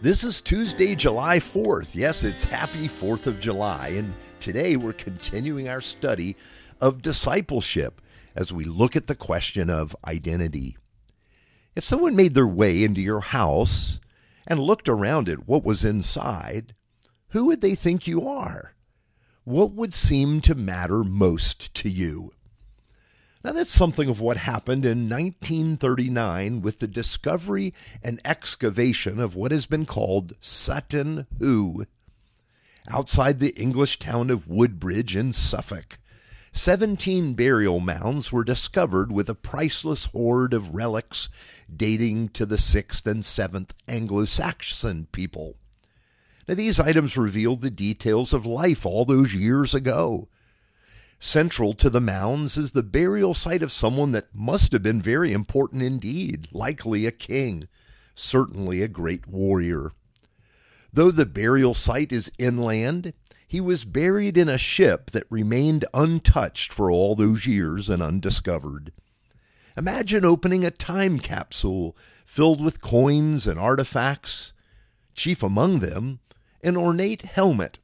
This is Tuesday, July 4th. Yes, it's happy 4th of July, and today we're continuing our study of discipleship as we look at the question of identity. If someone made their way into your house and looked around at what was inside, who would they think you are? What would seem to matter most to you? Now, that's something of what happened in 1939 with the discovery and excavation of what has been called Sutton Hoo. Outside the English town of Woodbridge in Suffolk, 17 burial mounds were discovered with a priceless hoard of relics dating to the 6th and 7th Anglo Saxon people. Now, these items revealed the details of life all those years ago Central to the mounds is the burial site of someone that must have been very important indeed, likely a king, certainly a great warrior. Though the burial site is inland, he was buried in a ship that remained untouched for all those years and undiscovered. Imagine opening a time capsule filled with coins and artifacts, chief among them, an ornate helmet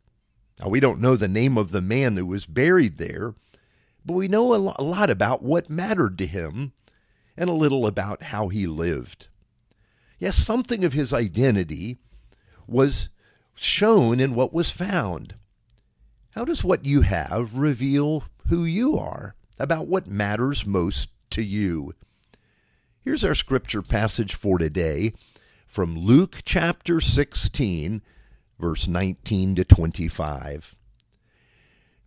now, we don't know the name of the man that was buried there, but we know a lot about what mattered to him and a little about how he lived. Yes, something of his identity was shown in what was found. How does what you have reveal who you are, about what matters most to you? Here's our scripture passage for today from Luke chapter 16 verse 19 to 25.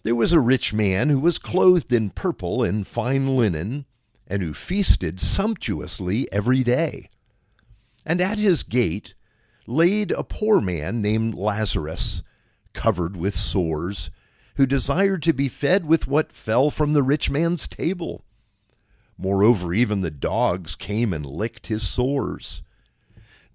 There was a rich man who was clothed in purple and fine linen, and who feasted sumptuously every day. And at his gate laid a poor man named Lazarus, covered with sores, who desired to be fed with what fell from the rich man's table. Moreover, even the dogs came and licked his sores.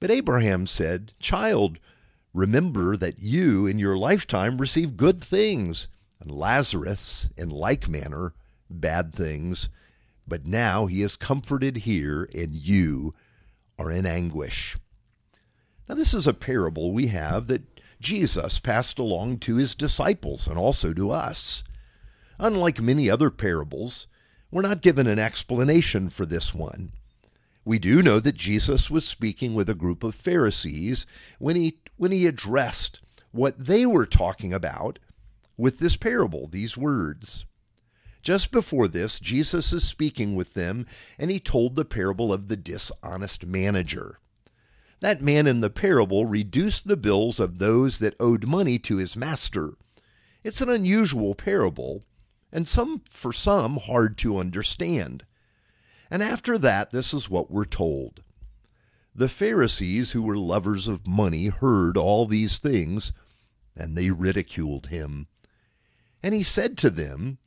But Abraham said, Child, remember that you in your lifetime received good things, and Lazarus in like manner bad things. But now he is comforted here, and you are in anguish. Now, this is a parable we have that Jesus passed along to his disciples and also to us. Unlike many other parables, we're not given an explanation for this one. We do know that Jesus was speaking with a group of Pharisees when he, when he addressed what they were talking about with this parable, these words. Just before this, Jesus is speaking with them, and he told the parable of the dishonest manager. That man in the parable reduced the bills of those that owed money to his master. It's an unusual parable, and some for some hard to understand. And after that, this is what we're told. The Pharisees, who were lovers of money, heard all these things, and they ridiculed him. And he said to them,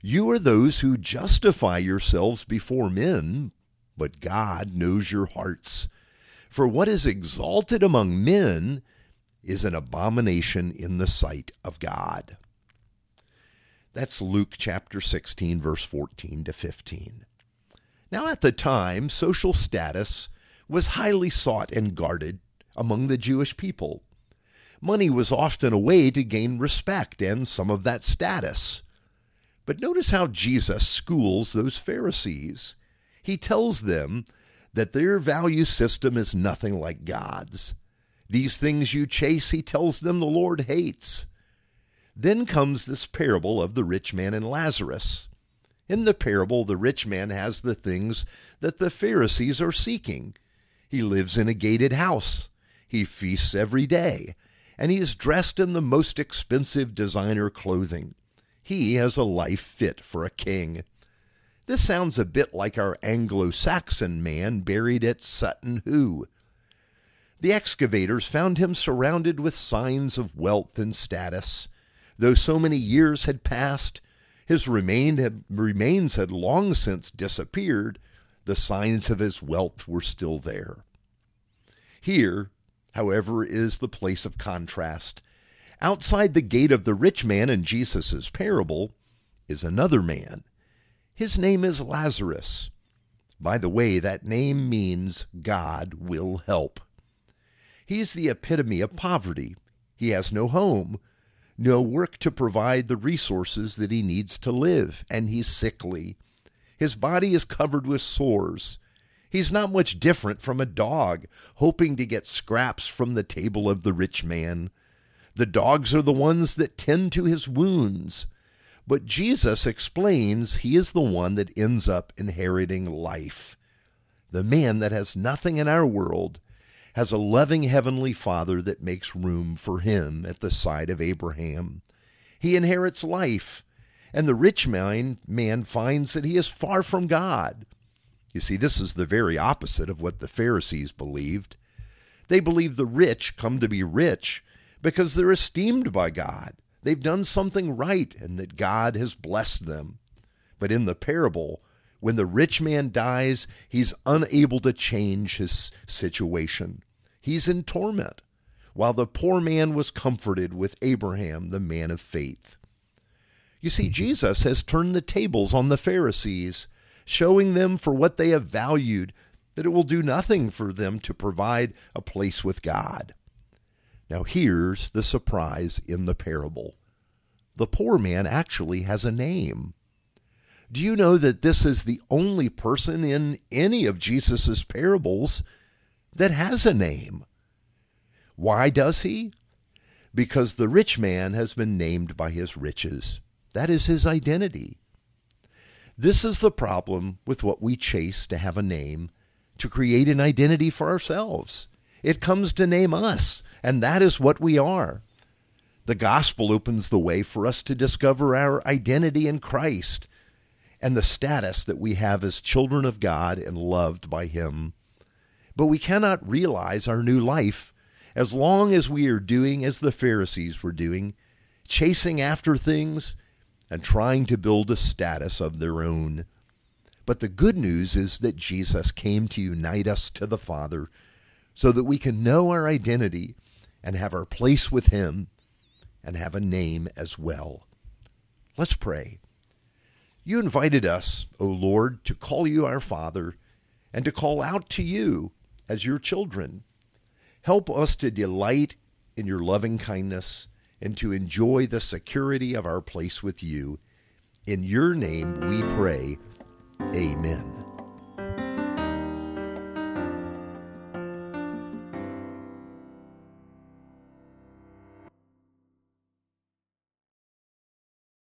You are those who justify yourselves before men, but God knows your hearts. For what is exalted among men is an abomination in the sight of God. That's Luke chapter 16, verse 14 to 15. Now, at the time, social status was highly sought and guarded among the Jewish people. Money was often a way to gain respect and some of that status. But notice how Jesus schools those Pharisees. He tells them that their value system is nothing like God's. These things you chase, he tells them, the Lord hates. Then comes this parable of the rich man and Lazarus. In the parable, the rich man has the things that the Pharisees are seeking. He lives in a gated house. He feasts every day. And he is dressed in the most expensive designer clothing. He has a life fit for a king. This sounds a bit like our Anglo Saxon man buried at Sutton Hoo. The excavators found him surrounded with signs of wealth and status. Though so many years had passed, his remain had, remains had long since disappeared, the signs of his wealth were still there. Here, however, is the place of contrast. Outside the gate of the rich man in Jesus' parable is another man. His name is Lazarus. By the way, that name means God will help. He is the epitome of poverty. He has no home, no work to provide the resources that he needs to live, and he's sickly. His body is covered with sores. He's not much different from a dog hoping to get scraps from the table of the rich man. The dogs are the ones that tend to his wounds. But Jesus explains he is the one that ends up inheriting life. The man that has nothing in our world has a loving heavenly Father that makes room for him at the side of Abraham. He inherits life, and the rich man, man finds that he is far from God. You see, this is the very opposite of what the Pharisees believed. They believe the rich come to be rich because they're esteemed by God. They've done something right and that God has blessed them. But in the parable, when the rich man dies, he's unable to change his situation. He's in torment, while the poor man was comforted with Abraham, the man of faith. You see, mm-hmm. Jesus has turned the tables on the Pharisees, showing them for what they have valued that it will do nothing for them to provide a place with God. Now, here's the surprise in the parable the poor man actually has a name. Do you know that this is the only person in any of Jesus' parables that has a name? Why does he? Because the rich man has been named by his riches. That is his identity. This is the problem with what we chase to have a name, to create an identity for ourselves. It comes to name us, and that is what we are. The gospel opens the way for us to discover our identity in Christ and the status that we have as children of God and loved by Him. But we cannot realize our new life as long as we are doing as the Pharisees were doing, chasing after things and trying to build a status of their own. But the good news is that Jesus came to unite us to the Father so that we can know our identity and have our place with Him and have a name as well. Let's pray. You invited us, O Lord, to call you our Father and to call out to you as your children. Help us to delight in your loving kindness and to enjoy the security of our place with you. In your name we pray. Amen.